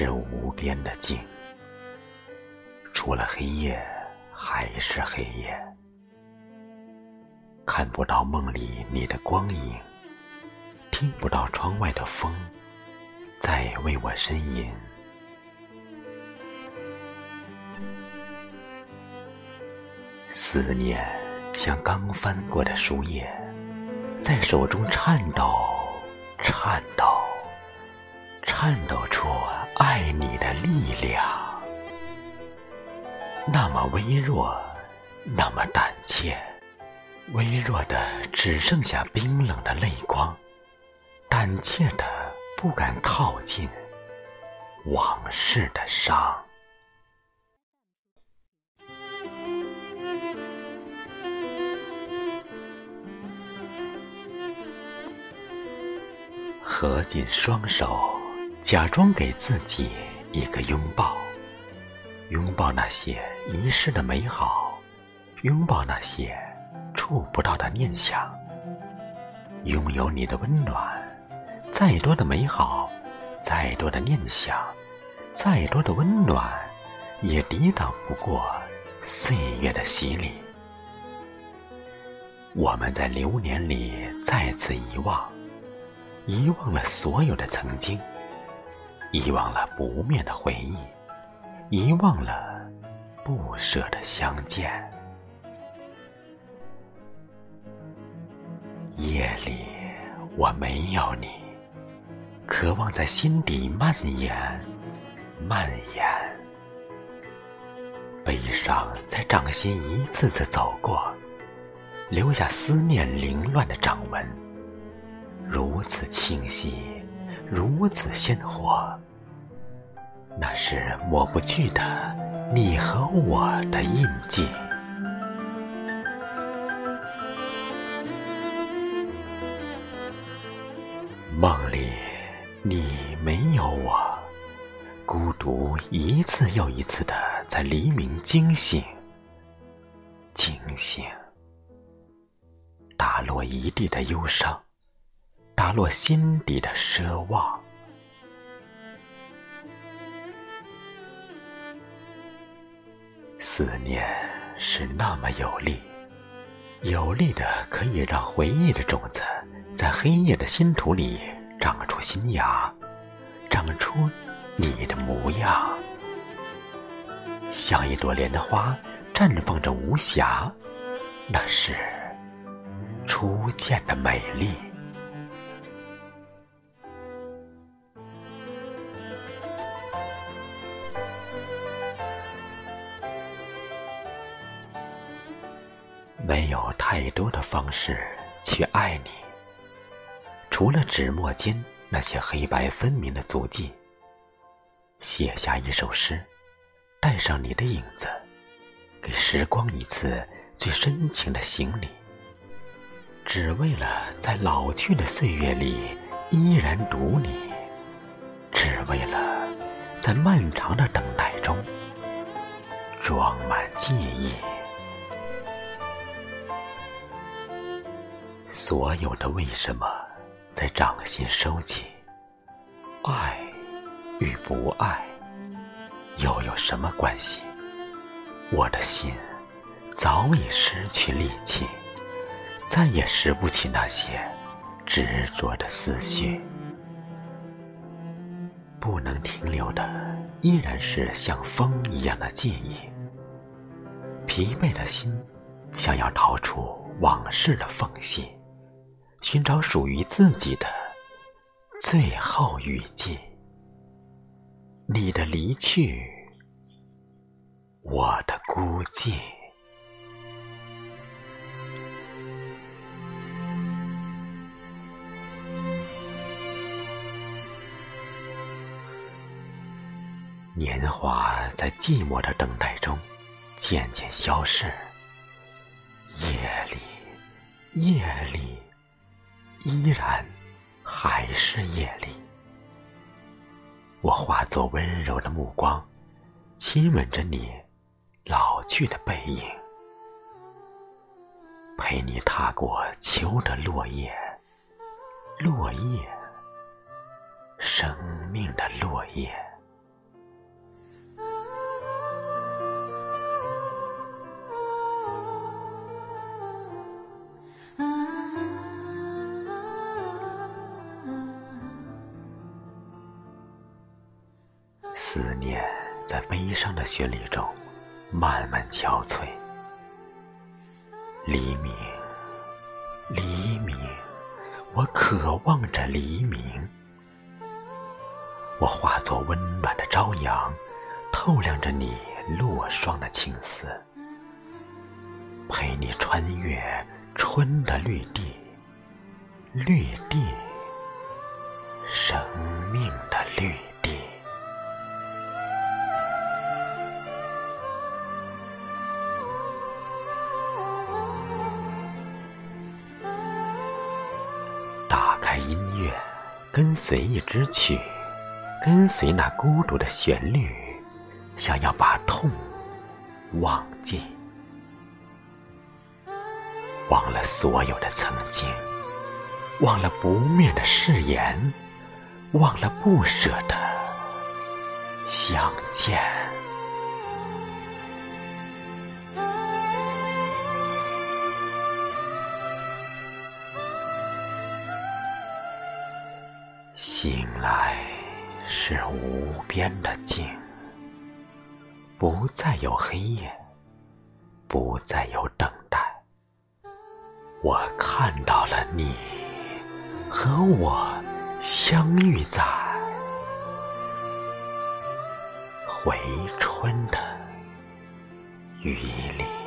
是无边的静，除了黑夜还是黑夜，看不到梦里你的光影，听不到窗外的风在为我呻吟。思念像刚翻过的书页，在手中颤抖，颤抖，颤抖出爱你的力量。那么微弱，那么胆怯，微弱的只剩下冰冷的泪光，胆怯的不敢靠近往事的伤。合紧双手，假装给自己一个拥抱，拥抱那些遗失的美好，拥抱那些触不到的念想。拥有你的温暖，再多的美好，再多的念想，再多的温暖，也抵挡不过岁月的洗礼。我们在流年里再次遗忘。遗忘了所有的曾经，遗忘了不灭的回忆，遗忘了不舍的相见。夜里我没有你，渴望在心底蔓延，蔓延。悲伤在掌心一次次走过，留下思念凌乱的掌纹。如此清晰，如此鲜活，那是抹不去的你和我的印记。梦里你没有我，孤独一次又一次的在黎明惊醒，惊醒，打落一地的忧伤。打落心底的奢望。思念是那么有力，有力的可以让回忆的种子在黑夜的心土里长出新芽，长出你的模样，像一朵莲的花绽放着无瑕，那是初见的美丽。没有太多的方式去爱你，除了纸墨间那些黑白分明的足迹。写下一首诗，带上你的影子，给时光一次最深情的行礼，只为了在老去的岁月里依然读你，只为了在漫长的等待中装满记忆。所有的为什么，在掌心收起。爱与不爱，又有什么关系？我的心早已失去力气，再也拾不起那些执着的思绪。不能停留的，依然是像风一样的记忆。疲惫的心，想要逃出往事的缝隙。寻找属于自己的最后雨季。你的离去，我的孤寂。年华在寂寞的等待中渐渐消逝。夜里，夜里。依然还是夜里，我化作温柔的目光，亲吻着你老去的背影，陪你踏过秋的落叶，落叶，生命的落叶。思念在悲伤的旋律中慢慢憔悴。黎明，黎明，我渴望着黎明。我化作温暖的朝阳，透亮着你落霜的青丝，陪你穿越春的绿地，绿地，生命的绿乐，跟随一支曲，跟随那孤独的旋律，想要把痛忘记，忘了所有的曾经，忘了不灭的誓言，忘了不舍的相见。醒来是无边的静，不再有黑夜，不再有等待。我看到了你和我相遇在回春的雨里。